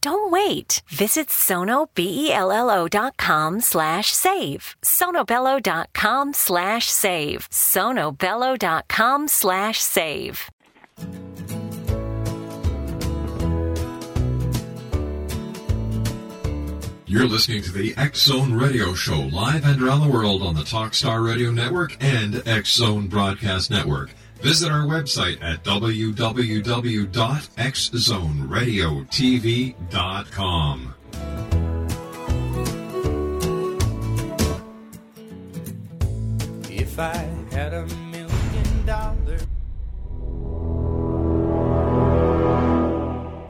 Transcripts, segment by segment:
Don't wait. Visit sonobello.com slash save. sonobello.com slash save. sonobello.com slash save. You're listening to the X Zone Radio Show live and around the world on the Talkstar Radio Network and X Zone Broadcast Network. Visit our website at www.xzoneradiotv.com. If I had a million dollars.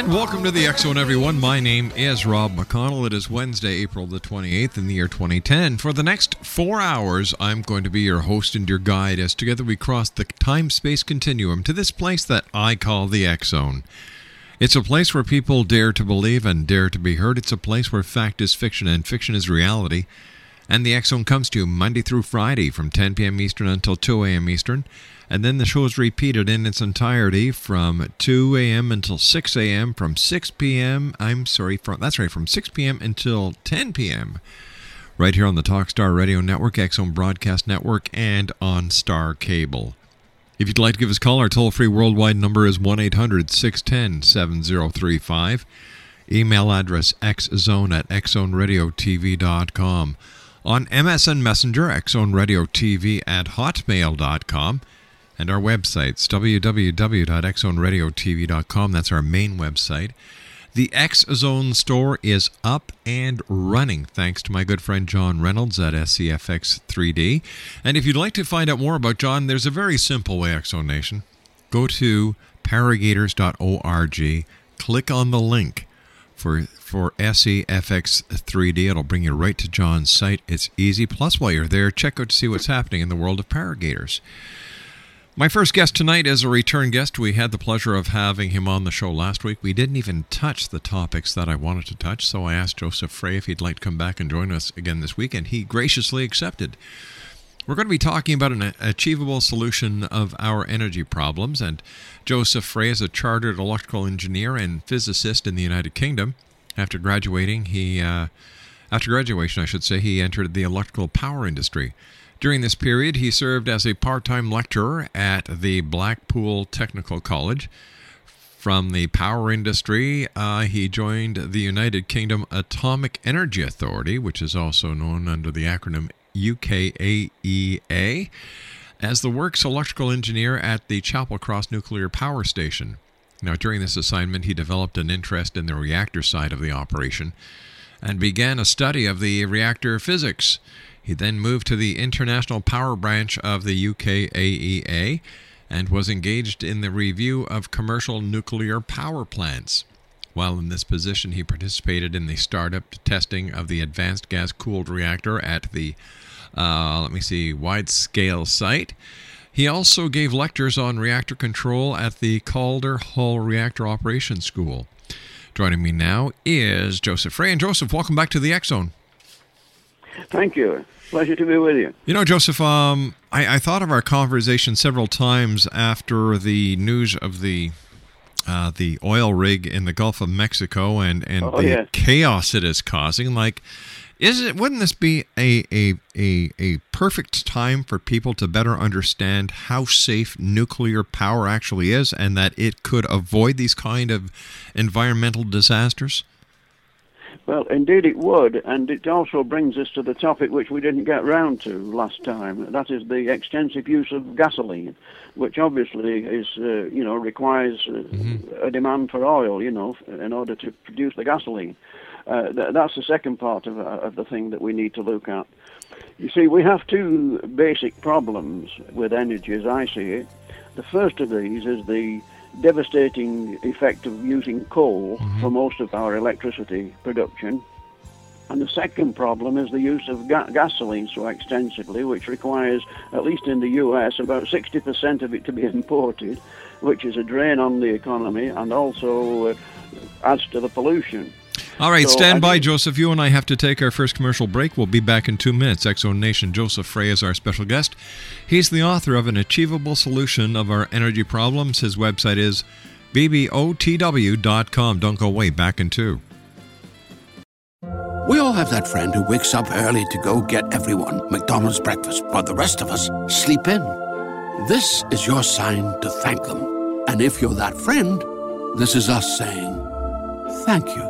And welcome to the Zone, everyone. My name is Rob McConnell. It is Wednesday, April the 28th in the year 2010. For the next four hours, I'm going to be your host and your guide as together we cross the time space continuum to this place that I call the Zone. It's a place where people dare to believe and dare to be heard. It's a place where fact is fiction and fiction is reality. And the Zone comes to you Monday through Friday from 10 p.m. Eastern until 2 a.m. Eastern. And then the show is repeated in its entirety from 2 a.m. until 6 a.m. From 6 p.m. I'm sorry, from, that's right, from 6 p.m. until 10 p.m. Right here on the Talkstar Radio Network, X Zone Broadcast Network, and on Star Cable. If you'd like to give us a call, our toll free worldwide number is 1 800 610 7035. Email address xzone at xzoneradiotv.com. On MSN Messenger, xzoneradiotv at hotmail.com. And our websites, www.xzoneradiotv.com. That's our main website. The X Zone store is up and running thanks to my good friend John Reynolds at SCFX 3D. And if you'd like to find out more about John, there's a very simple way, X Zone Nation. Go to paragators.org, click on the link for for SEFX 3D. It'll bring you right to John's site. It's easy. Plus, while you're there, check out to see what's happening in the world of Paragators. My first guest tonight is a return guest. We had the pleasure of having him on the show last week. We didn't even touch the topics that I wanted to touch, so I asked Joseph Fray if he'd like to come back and join us again this week, and he graciously accepted. We're going to be talking about an achievable solution of our energy problems, and Joseph Fray is a chartered electrical engineer and physicist in the United Kingdom. After graduating, he uh, after graduation, I should say, he entered the electrical power industry. During this period, he served as a part-time lecturer at the Blackpool Technical College. From the power industry, uh, he joined the United Kingdom Atomic Energy Authority, which is also known under the acronym UKAEA, as the works electrical engineer at the Chapelcross Nuclear Power Station. Now, during this assignment, he developed an interest in the reactor side of the operation and began a study of the reactor physics. He then moved to the International Power Branch of the UKAEA and was engaged in the review of commercial nuclear power plants. While in this position, he participated in the startup testing of the advanced gas cooled reactor at the, uh, let me see, wide scale site. He also gave lectures on reactor control at the Calder Hall Reactor Operations School. Joining me now is Joseph Fray. And Joseph, welcome back to the Zone. Thank you. Pleasure to be with you. You know, Joseph, um, I, I, thought of our conversation several times after the news of the uh, the oil rig in the Gulf of Mexico and, and oh, the yes. chaos it is causing. Like, is it wouldn't this be a, a a a perfect time for people to better understand how safe nuclear power actually is and that it could avoid these kind of environmental disasters? Well, indeed it would, and it also brings us to the topic which we didn't get round to last time. That is the extensive use of gasoline, which obviously is, uh, you know, requires uh, mm-hmm. a demand for oil, you know, in order to produce the gasoline. Uh, th- that's the second part of, uh, of the thing that we need to look at. You see, we have two basic problems with energy as I see it. The first of these is the devastating effect of using coal mm-hmm. for most of our electricity production. And the second problem is the use of ga- gasoline so extensively, which requires, at least in the US, about 60% of it to be imported, which is a drain on the economy and also uh, adds to the pollution. All right, so stand by, Joseph. You and I have to take our first commercial break. We'll be back in two minutes. X Zone Nation Joseph Fray is our special guest. He's the author of An Achievable Solution of Our Energy Problems. His website is bbotw.com. Don't go away. Back in two. We all have that friend who wakes up early to go get everyone McDonald's breakfast, while the rest of us sleep in. This is your sign to thank them. And if you're that friend, this is us saying thank you.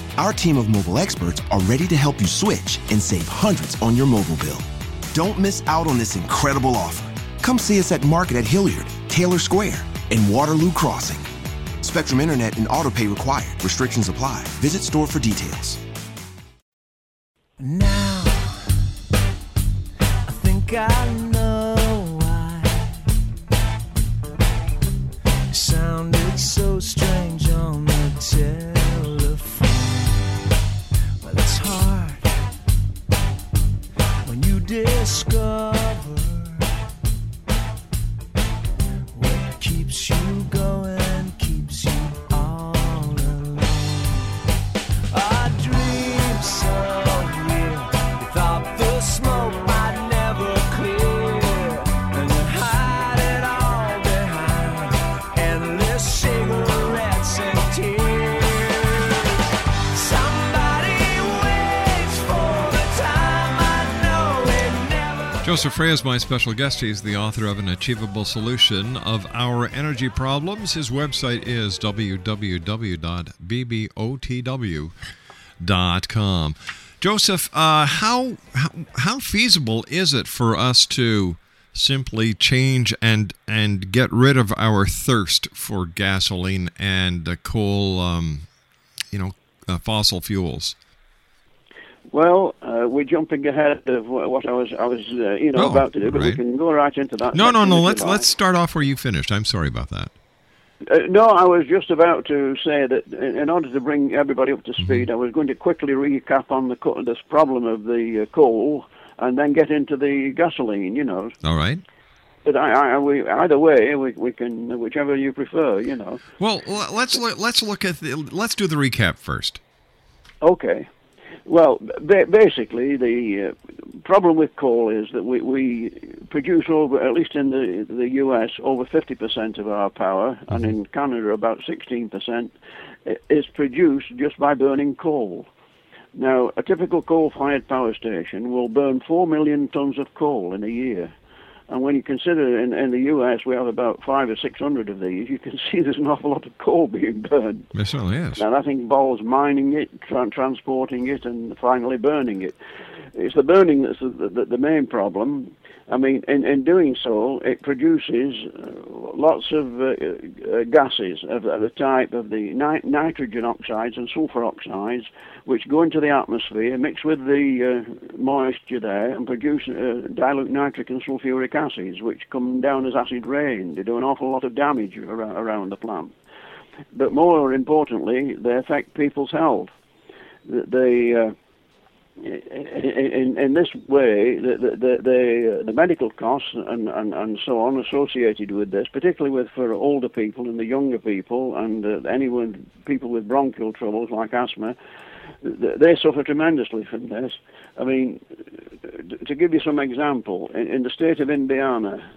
our team of mobile experts are ready to help you switch and save hundreds on your mobile bill. Don't miss out on this incredible offer. Come see us at Market at Hilliard, Taylor Square, and Waterloo Crossing. Spectrum Internet and autopay required. Restrictions apply. Visit store for details. Now, I think I know Joseph Fray is my special guest. He's the author of An Achievable Solution of Our Energy Problems. His website is www.bbotw.com. Joseph, uh, how, how how feasible is it for us to simply change and and get rid of our thirst for gasoline and coal, um, you know, uh, fossil fuels? Well, uh, we're jumping ahead of what I was, I was, uh, you know, Oh, about to do, but we can go right into that. No, no, no. Let's let's start off where you finished. I'm sorry about that. Uh, no, I was just about to say that in order to bring everybody up to speed, I was going to quickly recap on the co- this problem of the uh, coal and then get into the gasoline. You know, All right. but I, I, we, either way, we, we can whichever you prefer. You know. Well, let's let's look at the, let's do the recap first. Okay. Well, ba- basically, the uh, problem with coal is that we, we produce over, at least in the the U.S., over 50% of our power, and in Canada, about 16% is produced just by burning coal. Now, a typical coal-fired power station will burn 4 million tons of coal in a year. And when you consider in, in the U.S. we have about five or six hundred of these, you can see there's an awful lot of coal being burned. It certainly is. Now that involves mining it, tra- transporting it, and finally burning it. It's the burning that's the, the, the main problem. I mean, in, in doing so, it produces uh, lots of uh, uh, gases of, the type of the ni- nitrogen oxides and sulfur oxides, which go into the atmosphere, mix with the uh, moisture there, and produce uh, dilute nitric and sulfuric acids, which come down as acid rain. They do an awful lot of damage around, around the plant. But more importantly, they affect people's health. They, uh, in, in this way, the, the, the, the medical costs and, and, and so on associated with this, particularly with for older people and the younger people and uh, anyone, people with bronchial troubles like asthma, they suffer tremendously from this. I mean, to give you some example, in, in the state of Indiana,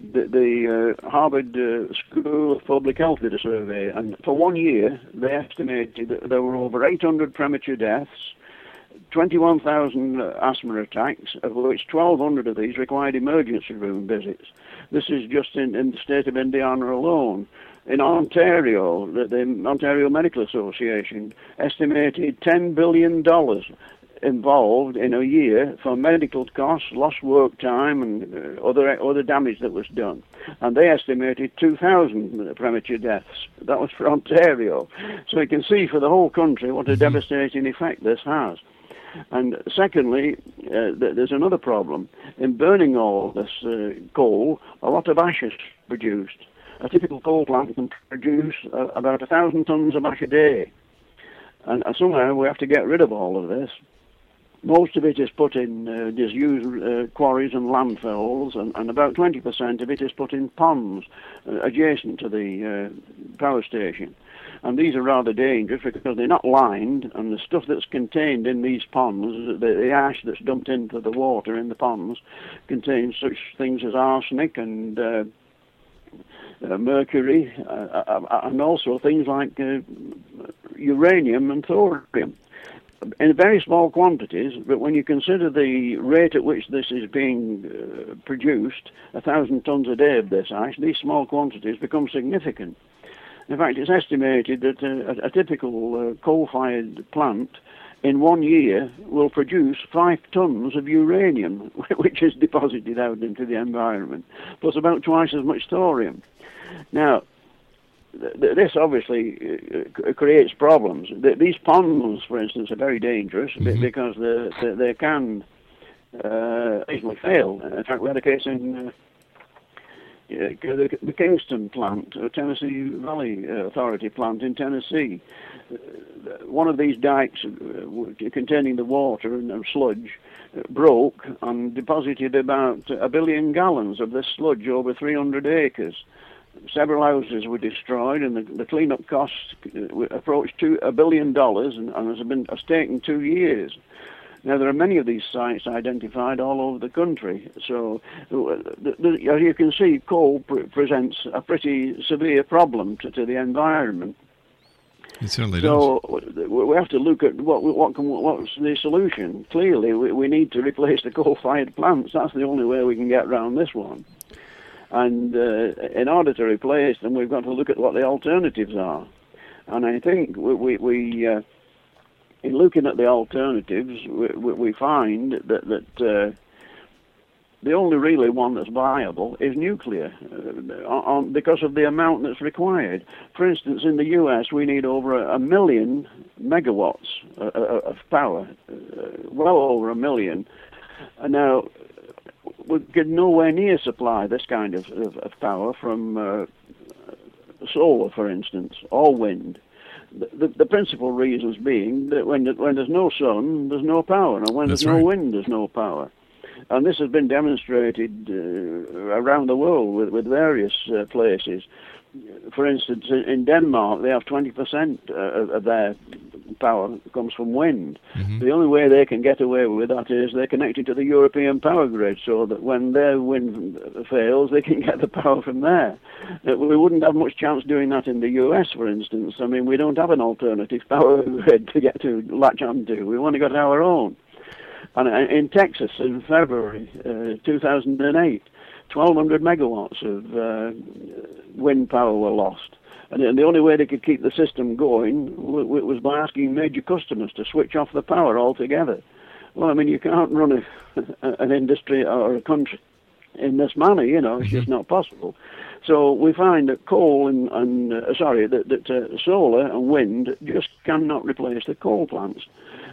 the, the uh, Harvard uh, School of Public Health did a survey, and for one year they estimated that there were over 800 premature deaths, 21,000 asthma attacks, of which 1,200 of these required emergency room visits. This is just in, in the state of Indiana alone. In Ontario, the, the Ontario Medical Association estimated $10 billion involved in a year for medical costs, lost work time, and uh, other other damage that was done. And they estimated 2,000 premature deaths. That was for Ontario. So you can see for the whole country what a devastating effect this has. And secondly, uh, th- there's another problem. In burning all this uh, coal, a lot of ash is produced. A typical coal plant can produce uh, about a thousand tons of ash a day. And uh, somehow we have to get rid of all of this. Most of it is put in uh, disused uh, quarries and landfills, and, and about 20% of it is put in ponds adjacent to the power station. And these are rather dangerous because they're not lined, and the stuff that's contained in these ponds, the, the ash that's dumped into the water in the ponds, contains such things as arsenic and uh, uh, mercury, uh, uh, and also things like uh, uranium and thorium in very small quantities, but when you consider the rate at which this is being uh, produced, a thousand tons a day of this ash, these small quantities become significant. In fact, it's estimated that uh, a, a typical uh, coal-fired plant in one year will produce five tons of uranium, which is deposited out into the environment, plus about twice as much thorium. Now, th- this obviously uh, creates problems. Th- these ponds, for instance, are very dangerous be- because they, they, they can uh, easily fail. In fact, we had a case in uh, the, the Kingston plant, uh, Tennessee Valley uh, Authority plant in Tennessee. Uh, one of these dikes uh, containing the water and uh, sludge uh, broke and deposited about a billion gallons of this sludge over 300 acres several houses were destroyed, and the, the cleanup costs uh, approached two, a billion dollars, and, and has been has taken two years. Now there are many of these sites identified all over the country. So, the, the, as you can see, coal pre- presents a pretty severe problem to, to the environment. It certainly So w- we have to look at what what can what's the solution. Clearly, we, we need to replace the coal-fired plants. That's the only way we can get around this one. And uh, in order to replace them, we've got to look at what the alternatives are. And I think we, we, we uh, in looking at the alternatives, we, we find that that uh, the only really one that's viable is nuclear, uh, on, because of the amount that's required. For instance, in the U.S., we need over a, a million megawatts uh, uh, of power, uh, well over a million. Now, we can nowhere near supply this kind of, of, of power from uh, solar, for instance, or wind. The, the, principal reasons being that when, when there's no sun, there's no power, and when That's there's no wind, there's no power. And this has been demonstrated uh, around the world with, with various uh, places. For instance, in- Denmark, they have 20% uh, of their power comes from wind. The only way they can get away with that is they're connected to the European power grid, so that when their wind fails, they can get the power from there. Uh, We wouldn't have much chance doing that in the US, for instance. I mean, we don't have an alternative power grid to get to latch onto. We've only got our own. And uh, in Texas, in February uh, 2008, 1,200 megawatts of uh, wind power were lost. And the- only way they could keep the system going was by asking major customers to switch off the power altogether. Well, I mean, you can't run a, an industry or a country in this manner, you know, it's just not possible. So we find that coal and, and uh, sorry, that, that uh, solar and wind just cannot replace the coal plants.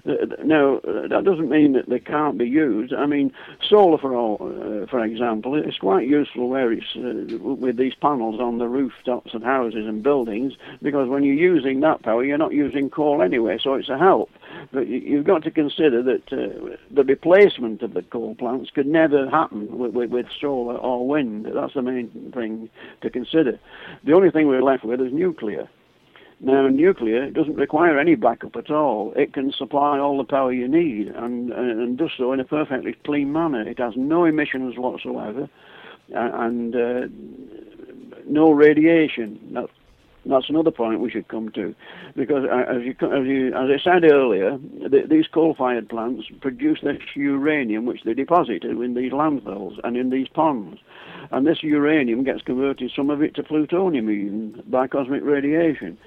Uh, that doesn't mean that they can't be used. I mean, solar, for all, uh, for example, is quite useful where it's uh, with these panels on the rooftops of houses and buildings, because when you're using that power, you're not using coal anyway, so it's a help. But you- you've got to consider that uh, the replacement of the coal plants could never happen with, with, with solar or wind. That's the main thing to consider. The only thing we're left with is nuclear. Now, nuclear doesn't require any backup at all. It can supply all the power you need and, and does so in a perfectly clean manner. It has no emissions whatsoever and uh, no radiation. That, that's another point we should come to, because uh, as you, as you, as I said earlier, th- these coal-fired plants produce this uranium which they deposit in these landfills and in these ponds, and this uranium gets converted, some of it to plutonium even by cosmic radiation.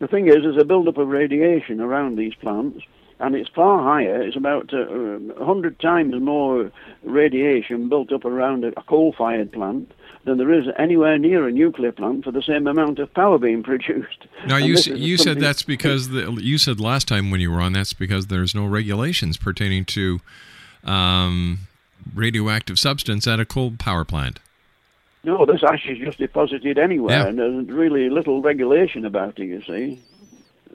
The thing is, there's a build-up of radiation around these plants, and it's far higher. It's about uh, a 100 times more radiation built up around a, coal-fired plant than there is anywhere near a nuclear plant for the same amount of power being produced. Now And you s- you said that's because the, you said last time when you were on that's because there's no regulations pertaining to um, radioactive substance at a coal power plant. No, this ash is just deposited anywhere, Yeah. and there's really little regulation about it, you see.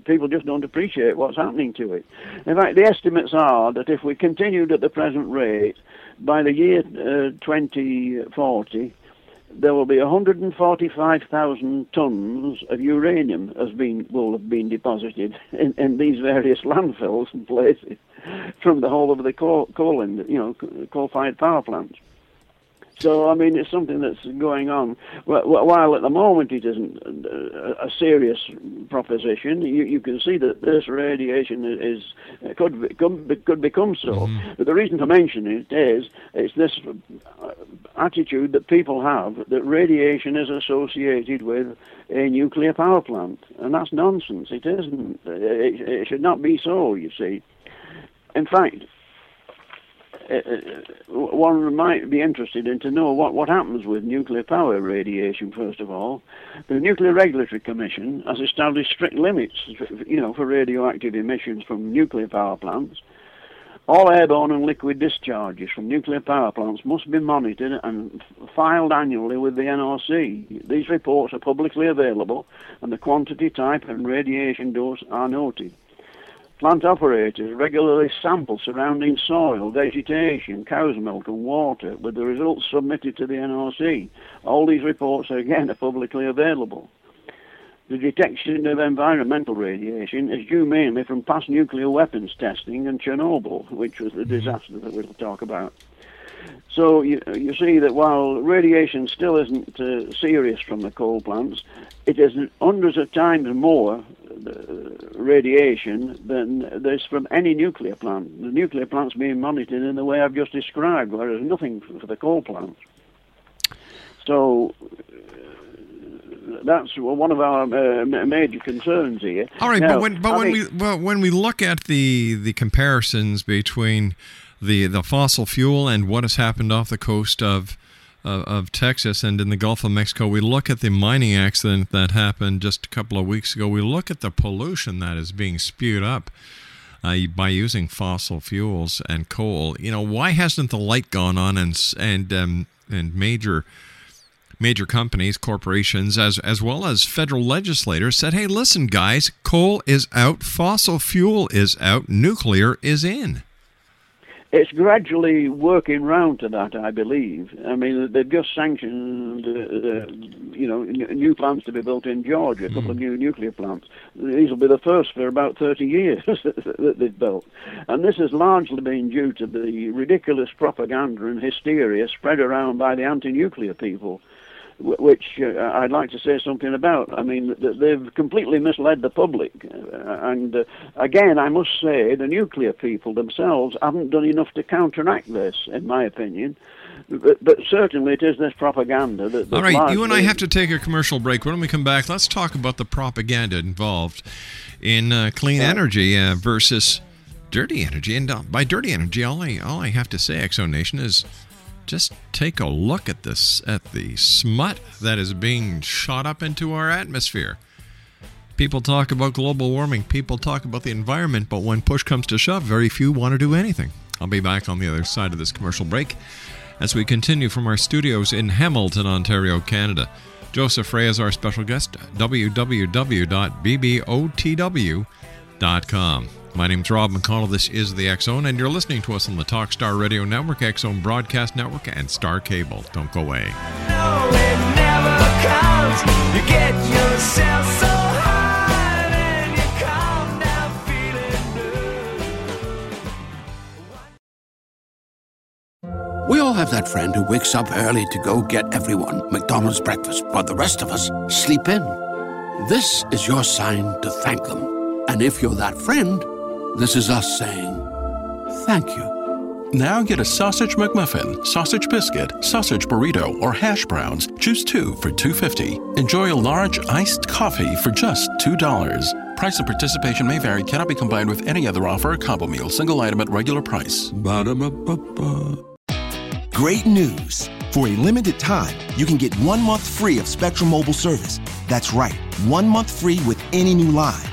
People just don't appreciate what's happening to it. In fact, the estimates are that if we continued at the present rate, by the year uh, 2040, there will be 145,000 tons of uranium has been will have been deposited in, in these various landfills and places from the whole of the coal, coal and you know coal-fired power plants. So, I mean, it's something that's going on. Wh- wh- While at the moment it isn't a a serious proposition, you, you can see that this radiation is could be- could, be- could become so. But the reason for mentioning it is it's this uh, attitude that people have that radiation is associated with a nuclear power plant, and that's nonsense. It isn't. It, it should not be so. You see. In fact, uh, uh, Uh, one might be interested in to know what, what happens with nuclear power radiation, first of all. The Nuclear Regulatory Commission has established strict limits, you know, for radioactive emissions from nuclear power plants. All airborne and liquid discharges from nuclear power plants must be monitored and filed annually with the NRC. These reports are publicly available, and the quantity, type, and radiation dose are noted. Plant operators regularly sample surrounding soil, vegetation, cow's milk, and water, with the results submitted to the NRC. All these reports are again are publicly available. The detection of environmental radiation is due mainly from past nuclear weapons testing and Chernobyl, which was the mm-hmm. disaster that we'll talk about. So you, you see that while radiation still isn't uh, serious from the coal plants, it is hundreds of times more uh, radiation than there's from any nuclear plant. The nuclear plant's being monitored in the way I've just described, whereas nothing for the coal plants. So uh, that's one of our uh, major concerns here. All right, Now, but when but I when think- we well, when we look at the the comparisons between the the fossil fuel and what has happened off the coast of of, of Texas and in the Gulf of Mexico, we look at the mining accident that happened just a couple of weeks ago. We look at the pollution that is being spewed up. Uh, by using fossil fuels and coal, you know why hasn't the light gone on and and um, and major major companies, corporations, as as well as federal legislators said, "Hey, listen, guys, coal is out, fossil fuel is out, nuclear is in." It's gradually working round to that, I believe. I mean, they've just sanctioned, uh, uh, you know, n- new plants to be built in Georgia, a couple of new nuclear plants. These will be the first for about 30 years that they've built. And this has largely been due to the ridiculous propaganda and hysteria spread around by the anti-nuclear people which uh, I'd like to say something about. I mean, they've completely misled the public. Uh, and uh, again, I must say, the nuclear people themselves haven't done enough to counteract this, in my opinion. But, but certainly it is this propaganda that. that All right, you and I have to take a commercial break. When we come back, let's talk about the propaganda involved in uh, clean energy uh, versus dirty energy. And uh, by dirty energy, all I all I have to say, X Zone Nation, is just take a look at this at the smut that is being shot up into our atmosphere. People talk about global warming, people talk about the environment, but when push comes to shove, very few want to do anything. I'll be back on the other side of this commercial break as we continue from our studios in Hamilton, Ontario, Canada. Joseph Fray is our special guest, www.bbotw.com. My name's Rob McConnell. This is the X Zone, and you're listening to us on the Talkstar Radio Network, X Zone Broadcast Network, and Star Cable. Don't go away. We all have that friend who wakes up early to go get everyone McDonald's breakfast, while the rest of us sleep in. This is your sign to thank them. And if you're that friend, this is us saying thank you. Now get a sausage McMuffin, sausage biscuit, sausage burrito, or hash browns. Choose two for $2.50. Enjoy a large iced coffee for just $2. Price and participation may vary, cannot be combined with any other offer or combo meal, single item at regular price. Ba-da-ba-ba-ba. Great news! For a limited time, you can get one month free of Spectrum Mobile service. That's right, one month free with any new line.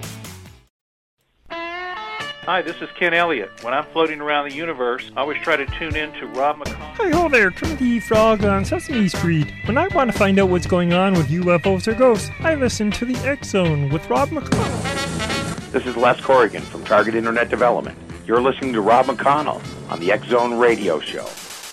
Hi, this is Ken Elliott. When I'm floating around the universe, I always try to tune in to Rob McConnell. Hey, ho there, Timothy Frog on Sesame Street. When I want to find out what's going on with UFOs or ghosts, I listen to the X Zone with Rob McConnell. This is Les Corrigan from Target Internet Development. You're listening to Rob McConnell on the X Zone Radio Show.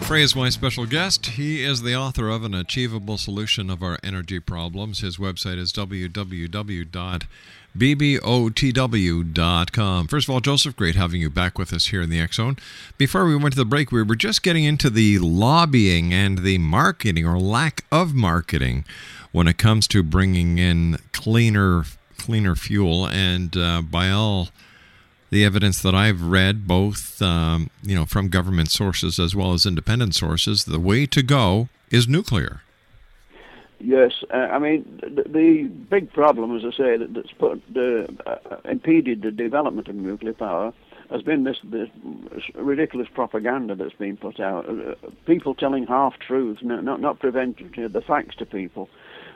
Fray is my special guest. He is the author of An Achievable Solution of Our Energy Problems. His website is www.bbotw.com. First of all, Joseph, great having you back with us here in the X Zone. Before we went to the break, we were just getting into the lobbying and the marketing or lack of marketing when it comes to bringing in cleaner cleaner fuel and uh, by all the evidence that I've read, both um, you know from government sources as well as independent sources, the way to go is nuclear. Yes, uh, I mean the, the big problem, as I say, that, that's put uh, uh, impeded the development of nuclear power has been this, this ridiculous propaganda that's been put out. Uh, people telling half truths, not not preventing the facts to people.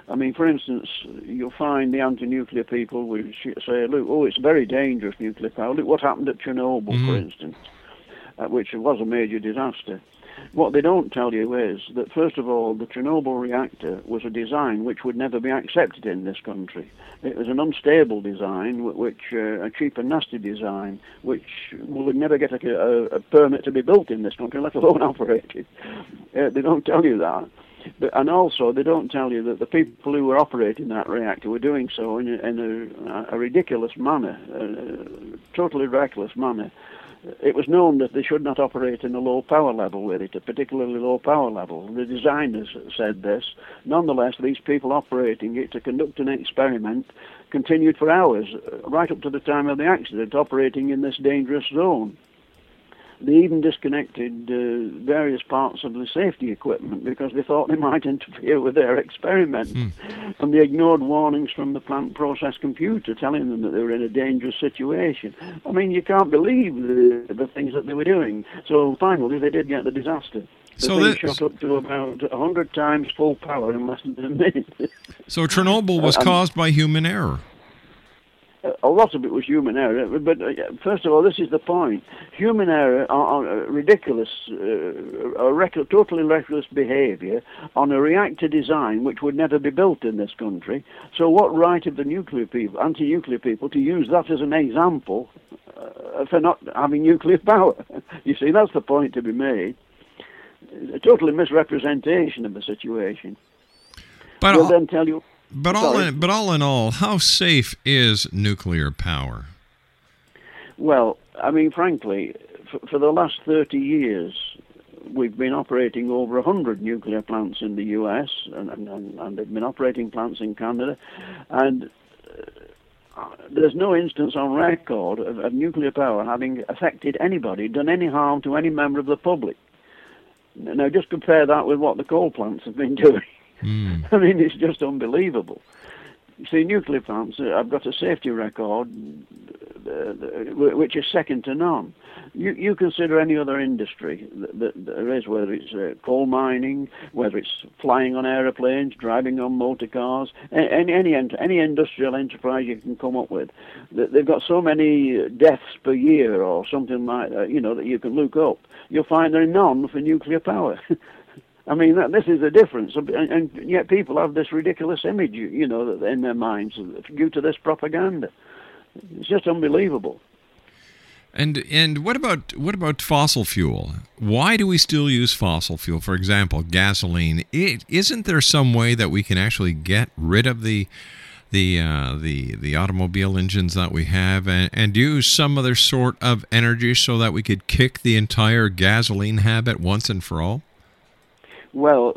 I mean, for instance, you'll find the anti-nuclear people will say, "Look, oh, it's very dangerous nuclear power. Look what happened at Chernobyl, mm-hmm. for instance, uh, which was a major disaster." What they don't tell you is that, first of all, the Chernobyl reactor was a design which would never be accepted in this country. It was an unstable design, which uh, a cheap and nasty design, which would never get a, a, a, permit to be built in this country, let alone operated. Uh, they don't tell you that. And also, they don't tell you that the people who were operating that reactor were doing so in a, in a, uh, a ridiculous manner, a totally reckless manner it was known that they should not operate in a low power level with it, a particularly low power level. The designers said this. Nonetheless, these people operating it to conduct an experiment continued for hours, uh, right up to the time of the accident, operating in this dangerous zone. They even disconnected uh, various parts of the safety equipment because they thought they might interfere with their experiment. Hmm. And they ignored warnings from the plant process computer telling them that they were in a dangerous situation. I mean, you can't believe the, the things that they were doing. So finally, they did get the disaster. The so thing shot up to about 100 times full power in less than a minute. so Chernobyl was caused by human error a lot of it was human error. But uh, first of all, this is the point: human error, on, ridiculous, uh, totally reckless behaviour on a reactor design which would never be built in this country. So, what right have the nuclear people, anti-nuclear people, to use that as an example uh, for not having nuclear power? you see, that's the point to be made. A totally misrepresentation of the situation. But will then tell you but all in, but all in all, how safe is nuclear power? Well, I mean, frankly, for, for the last 30 years, we've been operating over 100 nuclear plants in the US, and, and, and they've been operating plants in Canada, and uh, there's no instance on record of, of, nuclear power having affected anybody, done any harm to any member of the public. Now, just compare that with what the coal plants have been doing. Mm. I mean, it's just unbelievable. You see, nuclear plants, uh, I've got a safety record uh, which is second to none. You, you consider any other industry that, that there is, whether it's uh, coal mining, whether it's flying on aeroplanes, driving on motor cars, any, any, any industrial enterprise you can come up with. They've got so many deaths per year or something like that, you know, that you can look up. You'll find there are none for nuclear power. I mean, that, this is the difference, and, and, yet people have this ridiculous image, you know, in their minds due to this propaganda. It's just unbelievable. And and what about what about fossil fuel? Why do we still use fossil fuel? For example, gasoline. is isn't there some way that we can actually get rid of the the uh, the the automobile engines that we have and, and use some other sort of energy so that we could kick the entire gasoline habit once and for all? Well,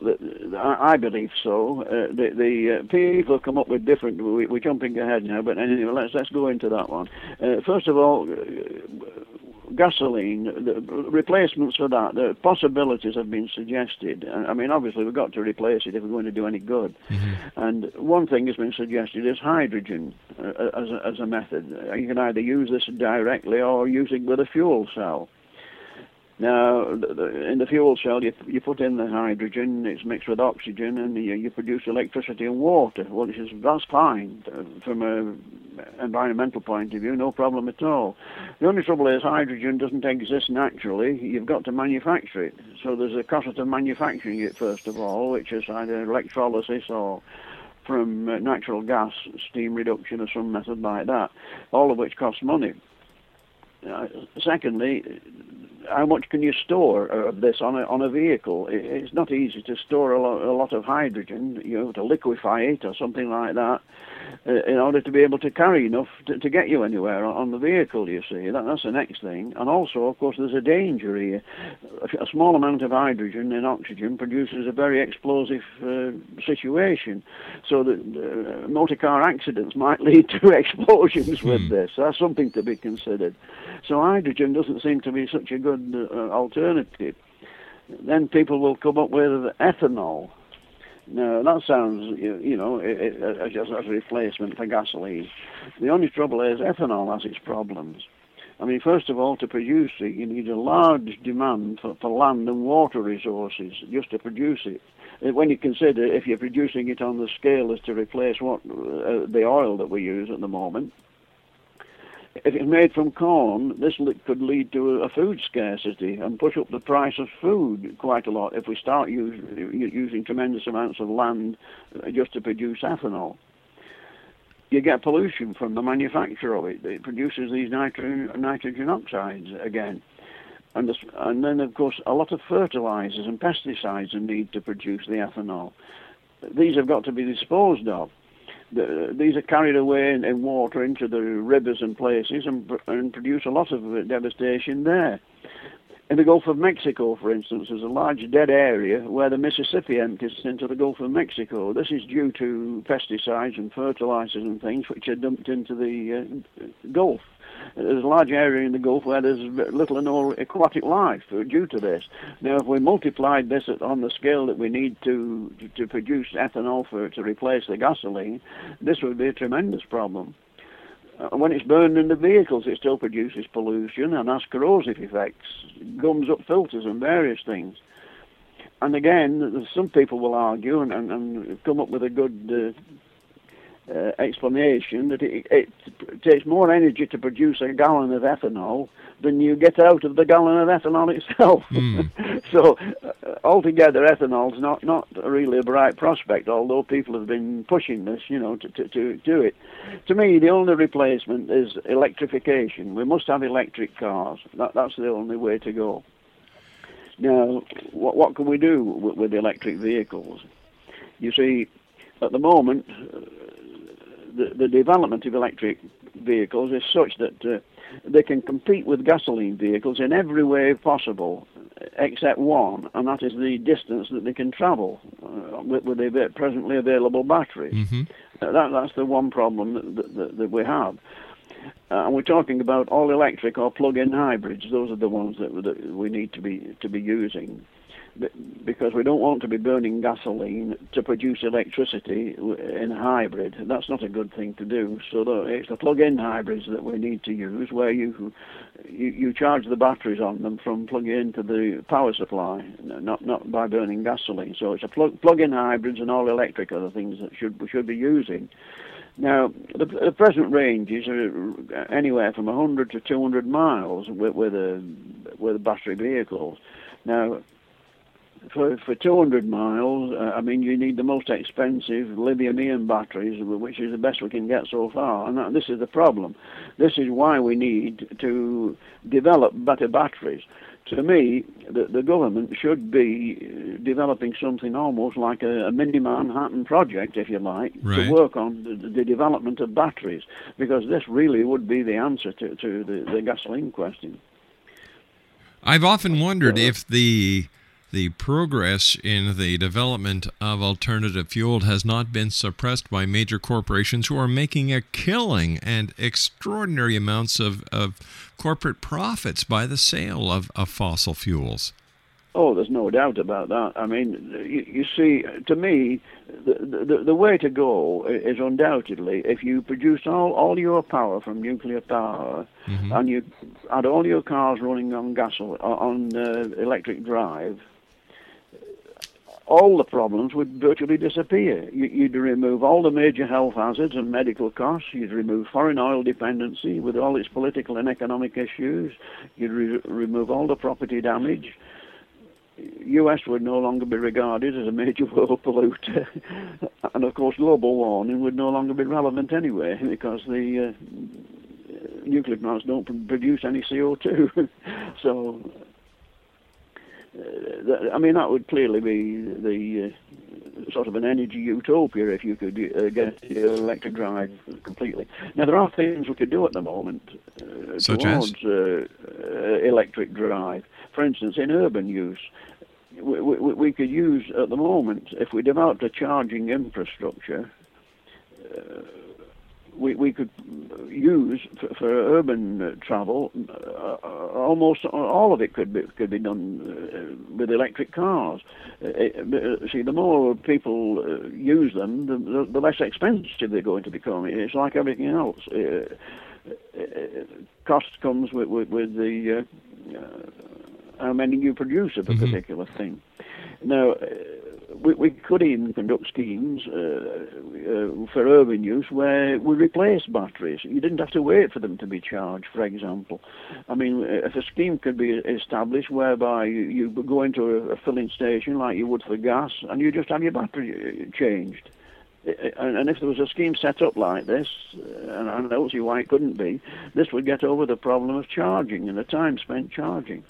I believe so. Uh, the, the uh, people have come up with different. We, are jumping ahead now, but anyway, let's let's go into that one. Uh, first of all, uh, gasoline, the replacements for that, the possibilities have been suggested. I mean, obviously, we've got to replace it if we're going to do any good. Mm-hmm. And one thing has been suggested is hydrogen uh, as, a, as a method. You can either use this directly or use it with a fuel cell. Now, in the fuel cell, you, you put in the hydrogen, it's mixed with oxygen, and you, you produce electricity and water. This is, that's fine uh, from an environmental point of view, no problem at all. The only trouble is hydrogen doesn't exist naturally. You've got to manufacture it. So there's a cost of manufacturing it, first of all, which is either electrolysis or from uh, natural gas, steam reduction, or some method like that, all of which costs money. Uh, secondly, how much can you store of this on a on a vehicle? It's not easy to store a lot, a lot of hydrogen. You know, to liquefy it or something like that, uh, in order to be able to carry enough to, to get you anywhere on, on the vehicle. You see, that, that's the next thing. And also, of course, there's a danger here. A, a small amount of hydrogen in oxygen produces a very explosive uh, situation, so that uh, motor car accidents might lead to explosions with hmm. this. That's something to be considered. So hydrogen doesn't seem to be such a good uh, alternative. Then people will come up with ethanol. Now that sounds, you, know, it, it, just as a replacement for gasoline. The only trouble is ethanol has its problems. I mean, first of all, to produce it, you need a large demand for, for land and water resources just to produce it. Uh, When you consider if you're producing it on the scale as to replace what uh, the oil that we use at the moment, if it's made from corn, this could lead to a, food scarcity and push up the price of food quite a lot if we start use, using tremendous amounts of land uh, just to produce ethanol. You get pollution from the manufacture of it. It produces these nitrogen, nitrogen oxides again. And, and then, of course, a lot of fertilizers and pesticides are needed to produce the ethanol. These have got to be disposed of the, these are carried away in, in water into the rivers and places and, and produce a lot of devastation there. In the Gulf of Mexico, for instance, there's a large dead area where the Mississippi empties into the Gulf of Mexico. This is due to pesticides and fertilizers and things which are dumped into the uh, Gulf. There's a large area in the Gulf where there's little or no aquatic life due to this. Now, if we multiplied this on the scale that we need to to produce ethanol for to replace the gasoline, this would be a tremendous problem. Uh, when it's burned in the vehicles, it still produces pollution and has corrosive effects, gums up filters and various things. And again, some people will argue and, and, and come up with a good uh, uh, explanation that it, it takes more energy to produce a gallon of ethanol than you get out of the gallon of ethanol itself. so uh, altogether, ethanol is not, not really a bright prospect, although people have been pushing this, you know, to, to, to do it. To me, the only replacement is electrification. We must have electric cars. That, that's the only way to go. Now, what, what can we do with, with electric vehicles? You see, at the moment, uh, the, the development of electric vehicles is such that uh, they can compete with gasoline vehicles in every way possible, except one, and that is the distance that they can travel uh, with, with the presently available batteries. Mm-hmm. Uh, That, that's the one problem that, that, that we have. Uh, and we're talking about all electric or plug-in hybrids. Those are the ones that, that we need to be to be using, because we don't want to be burning gasoline to produce electricity in hybrid. That's not a good thing to do. So it's the plug-in hybrids that we need to use, where you you, you charge the batteries on them from plugging into the power supply, not not by burning gasoline. So it's a plug, plug-in hybrids and all electric are the things that should we should be using. Now, the, the present ranges are uh, anywhere from 100 to 200 miles with, with, a, with battery vehicles. Now, for, for 200 miles, uh, I mean, you need the most expensive lithium-ion batteries, which is the best we can get so far. And that, this is the problem. This is why we need to develop better batteries. To me, the, the government should be uh, developing something almost like a, a mini Manhattan project, if you like, Right. to work on the, the development of batteries, because this really would be the answer to, to the, the gasoline question. I've often wondered if the the progress in the development of alternative fuel has not been suppressed by major corporations who are making a killing and extraordinary amounts of, of corporate profits by the sale of, of fossil fuels. Oh, there's no doubt about that. I mean, you, you see, to me, the, the the way to go is undoubtedly if you produce all, all your power from nuclear power, and you had all your cars running on gasoline on uh, electric drive. All the problems would virtually disappear. You, you'd remove all the major health hazards and medical costs. You'd remove foreign oil dependency with all its political and economic issues. You'd re- remove all the property damage. US would no longer be regarded as a major world polluter, and of course global warming would no longer be relevant anyway because the uh, nuclear plants don't produce any CO2. so, I mean, that would clearly be the uh, sort of an energy utopia if you could uh, get electric drive completely. Now, there are things we could do at the moment uh, Such as? towards uh, uh, electric drive. For instance, in urban use, we, we, we could use at the moment, if we developed a charging infrastructure, uh, we, we could use for, for urban uh, travel, uh, almost all of it could be could be done uh, with electric cars. Uh, uh, see, the more people uh, use them, the, the, the less expensive they're going to become. It's like everything else. Uh, uh, cost comes with, with, with the uh, uh, how many you produce of a Mm-hmm. particular thing. Now, uh, we, we could even conduct schemes uh, uh, for urban use where we replace batteries. You didn't have to wait for them to be charged, for example. I mean, if a scheme could be established whereby you, you go into a, a filling station like you would for gas and you just have your battery uh, changed. And, and if there was a scheme set up like this, uh, and I don't see why it couldn't be, this would get over the problem of charging and the time spent charging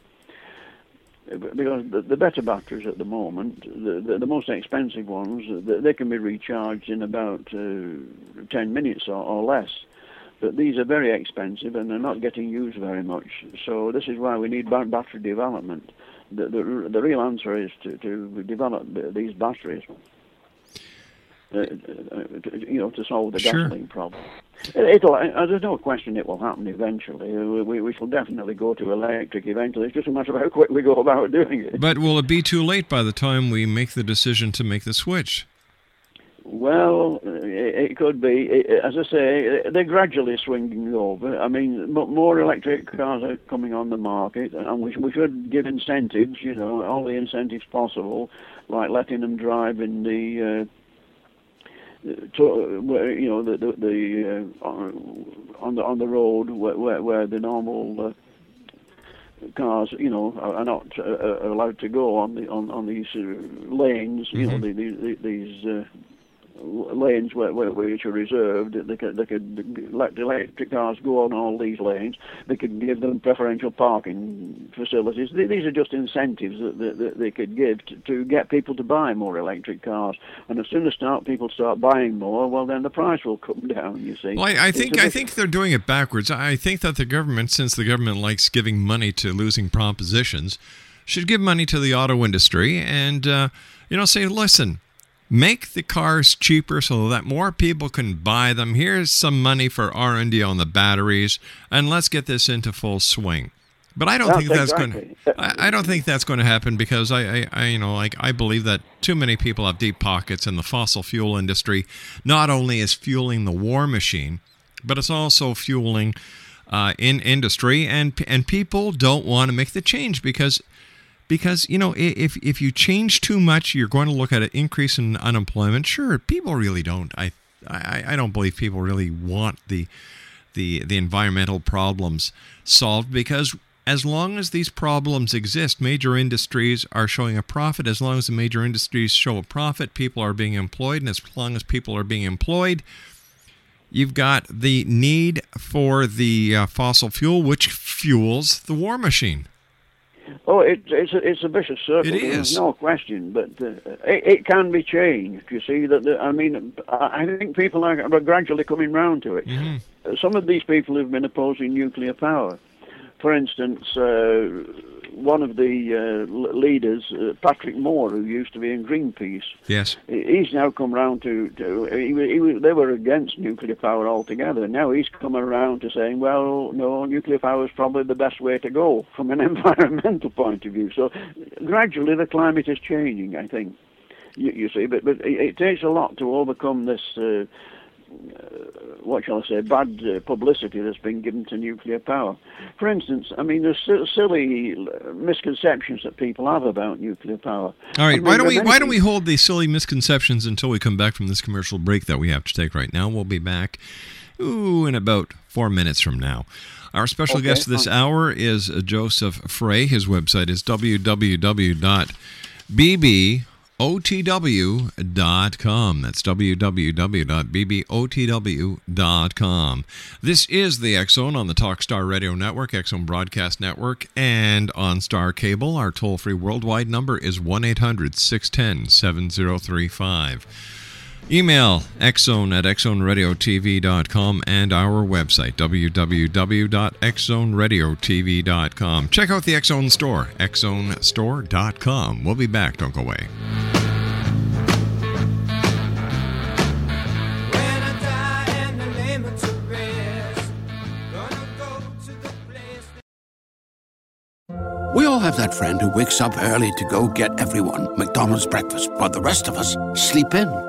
because the, the better batteries at the moment, the, the, the most expensive ones, they, can be recharged in about uh, 10 minutes or, or less. But these are very expensive and they're not getting used very much. So this is why we need battery development. The, the, the real answer is to, to develop these batteries. Uh, to- you know, to solve the Sure. gasoline problem. It- It'll, uh, there's no question it will happen eventually. Uh, We, we shall definitely go to electric eventually. It's just a matter of how quick we go about doing it. But will it be too late by the time we make the decision to make the switch? Well, uh, it, it could be. It- As I say, they're gradually swinging over. I mean, more electric cars are coming on the market, and we, we should give incentives. You know, all the incentives possible, like letting them drive in the. Uh, to, where, you know the the, the uh, on the on the road where where, where the normal uh, cars you know are, are not uh, uh, allowed to go on the on on these uh, lanes you know Mhm. the, the, the, these uh, lanes where, where, which are reserved they could they could let the electric cars go on all these lanes they could give them preferential parking facilities. These are just incentives that, that, that they could give to, to get people to buy more electric cars. And as soon as start people start buying more well then the price will come down you see. Well, I, I think I think they're doing it backwards. I think that the government, since the government likes giving money to losing propositions, should give money to the auto industry and uh, you know say, listen, make the cars cheaper so that more people can buy them. Here's some money for R and D on the batteries, and let's get this into full swing. But I don't That's think that's exactly. going. to I, I don't think that's going to happen because I, I, I, you know, like I believe that too many people have deep pockets, and the fossil fuel industry not only is fueling the war machine, but it's also fueling uh, in industry, and and people don't want to make the change because because you know if if you change too much, you're going to look at an increase in unemployment. Sure, people really don't. I I, I don't believe people really want the the the environmental problems solved because as long as these problems exist, major industries are showing a profit. As long as the major industries show a profit, people are being employed, and as long as people are being employed, you've got the need for the uh, fossil fuel, which fuels the war machine. Oh, it, it's a, it's a vicious circle. It There's no question, but uh, it, it can be changed. You see that? The, I mean, I think people are, are gradually coming round to it. Uh, Some of these people who've been opposing nuclear power. For instance, uh, one of the uh, leaders, uh, Patrick Moore, who used to be in Greenpeace, Yes. he's now come round to, to he, he, wa- they were against nuclear power altogether. Now he's come around to saying, well, no, nuclear power is probably the best way to go from an environmental point of view. So gradually the climate is changing, I think. You, you see, but but it, it takes a lot to overcome this. Uh, what shall I say, bad uh, publicity that's been given to nuclear power. For instance, I mean, there's si- silly misconceptions that people have about nuclear power. All right. I mean, Why don't we Why don't we hold the silly misconceptions until we come back from this commercial break that we have to take right now? We'll be back, ooh, in about four minutes from now. Our special Okay, guest this hour is uh, Joseph Fray. His website is www.bbotw.com. That's www.bbotw.com. This is the X Zone on the Talkstar Radio Network, X Zone Broadcast Network, and on Star Cable. Our toll free worldwide number is 1 800 610 7035. Email xzone at xzoneradiotv.com and our website, www.xzoneradiotv.com. Check out the Xzone store, xzonestore.com. We'll be back. Don't go away. We all have that friend who wakes up early to go get everyone McDonald's breakfast, while the rest of us sleep in.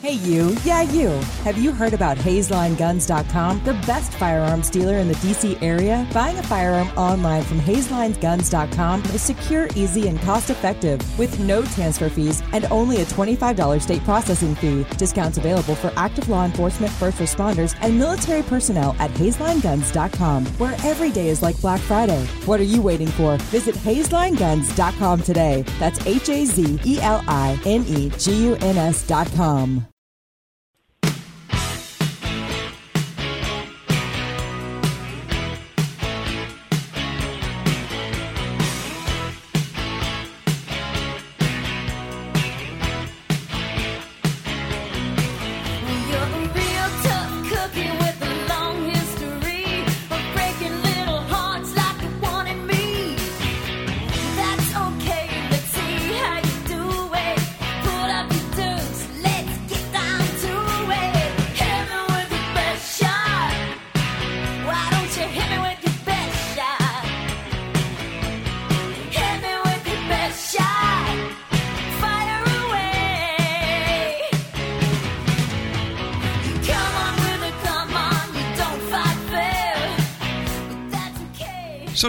Hey, you. Yeah, you. Have you heard about HazelIneGuns.com, the best firearms dealer in the DC area? Buying a firearm online from HazelIneGuns.com is secure, easy, and cost effective with no transfer fees and only a $25 state processing fee. Discounts available for active law enforcement, first responders, and military personnel at HazelIneGuns.com, where every day is like Black Friday. What are you waiting for? Visit HazelIneGuns.com today. That's H A Z E L I N E G U N S.com.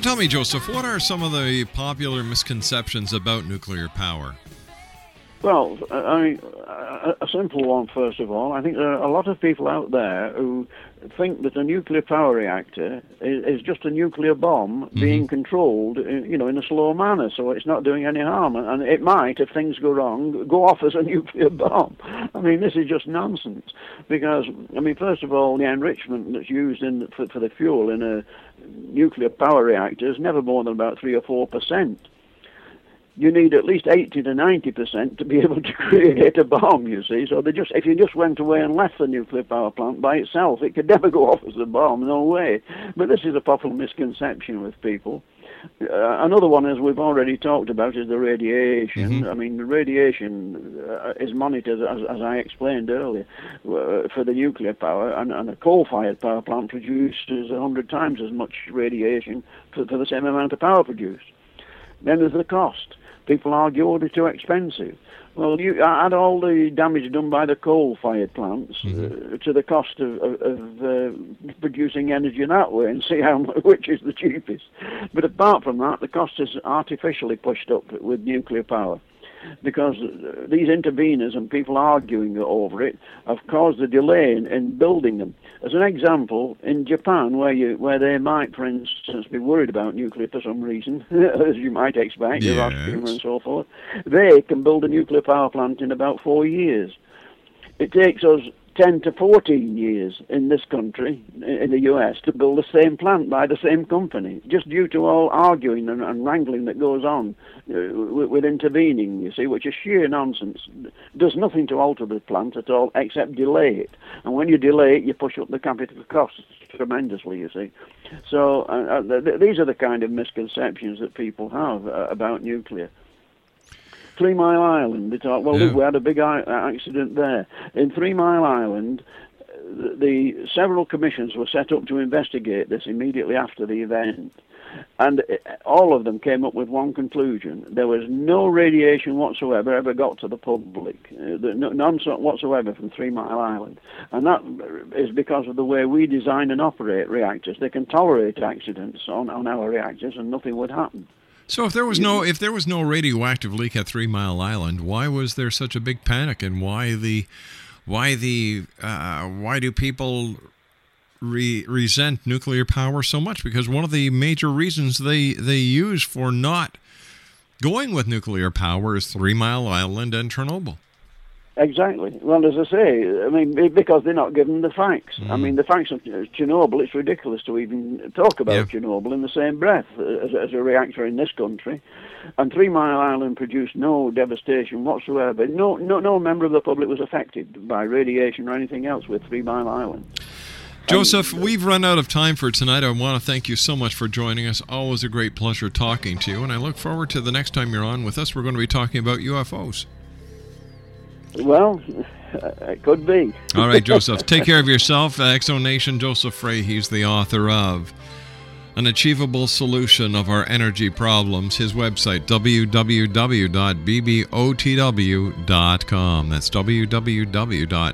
tell me, Joseph, what are some of the popular misconceptions about nuclear power? Well, I mean, a a simple one, first of all. I think there are a lot of people out there who think that a nuclear power reactor is, is just a nuclear bomb being controlled, uh, you know, in a slow manner, so it's not doing any harm. And- And it might, if things go wrong, go off as a nuclear bomb. I mean, this is just nonsense. Because, I mean, first of all, the enrichment that's used in for, for the fuel in a nuclear power reactor is never more than about 3 or 4 percent you need at least 80 to 90 percent to be able to create a bomb, you see. So they just, if you just went away and left the nuclear power plant by itself, it could never go off as a bomb, no way. But this is a popular misconception with people. Uh, another one, as we've already talked about, is the radiation. I mean, the radiation uh, is monitored, as, as I explained earlier, uh, for the nuclear power, and, and a coal-fired power plant produces a hundred times as much radiation for, for the same amount of power produced. Then there's the cost. People argue, oh, they're too expensive. Well, you add all the damage done by the coal-fired plants uh, to the cost of, of, of uh, producing energy that way, and see how which is the cheapest. But apart from that, the cost is artificially pushed up with nuclear power because uh, these interveners and people arguing over it have caused a delay in, in building them. As an example, in Japan, where you where they might, for instance, be worried about nuclear for some reason, as you might expect, Hiroshima and so forth, they can build a nuclear power plant in about four years. It takes us 10 to 14 years in this country, in the US, to build the same plant by the same company, just due to all arguing and, and wrangling that goes on uh, with, with intervening, you see, which is sheer nonsense. Does nothing to alter the plant at all except delay it. And when you delay it, you push up the capital costs tremendously, you see. So uh, uh, th- th- these are the kind of misconceptions that people have uh, about nuclear. Three Mile Island. They talk, well, look, we had a big accident there. In Three Mile Island, uh, the, the several commissions were set up to investigate this immediately after the event. And uh, all of them came up with one conclusion. There was no radiation whatsoever ever got to the public. Uh, the- no- none whatsoever from Three Mile Island. And that is because of the way we design and operate reactors. They can tolerate accidents on, on our reactors and nothing would happen. So if there was no if there was no radioactive leak at Three Mile Island, why was there such a big panic, and why the why the uh, why do people re- resent nuclear power so much? Because one of the major reasons they they use for not going with nuclear power is Three Mile Island and Chernobyl. Exactly. Well, as I say, I mean, because they're not given the facts. I mm. mean, the facts of Chernobyl, it's ridiculous to even talk about Chernobyl in the same breath as, as a reactor in this country. And Three Mile Island produced no devastation whatsoever. No, no, no member of the public was affected by radiation or anything else with Three Mile Island. Joseph, we've run out of time for tonight. I want to thank you so much for joining us. Always a great pleasure talking to you, and I look forward to the next time you're on with us. We're going to be talking about UFOs. Well, it could be. All right, Joseph. Take care of yourself. Uh, X Zone Nation, Joseph Fray, he's the author of An Achievable Solution of Our Energy Problems. His website, www.bbotw.com. That's www.bbotw.com.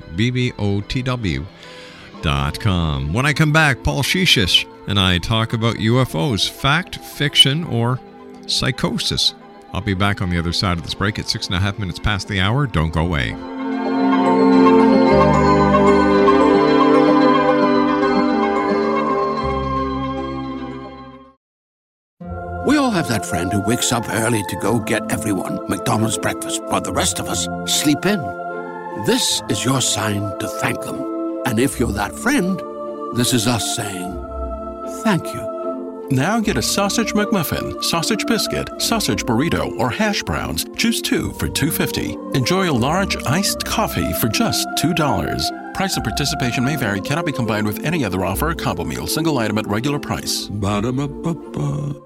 When I come back, Paul Shishish and I talk about UFOs, fact, fiction, or psychosis. I'll be back on the other side of this break at six and a half minutes past the hour. Don't go away. We all have that friend who wakes up early to go get everyone McDonald's breakfast, while the rest of us sleep in. This is your sign to thank them. And if you're that friend, this is us saying thank you. Now get a sausage McMuffin, sausage biscuit, sausage burrito, or hash browns. Choose two for $2.50. Enjoy a large iced coffee for just $2. Price and participation may vary, cannot be combined with any other offer or combo meal. Single item at regular price. Ba-da-ba-ba-ba.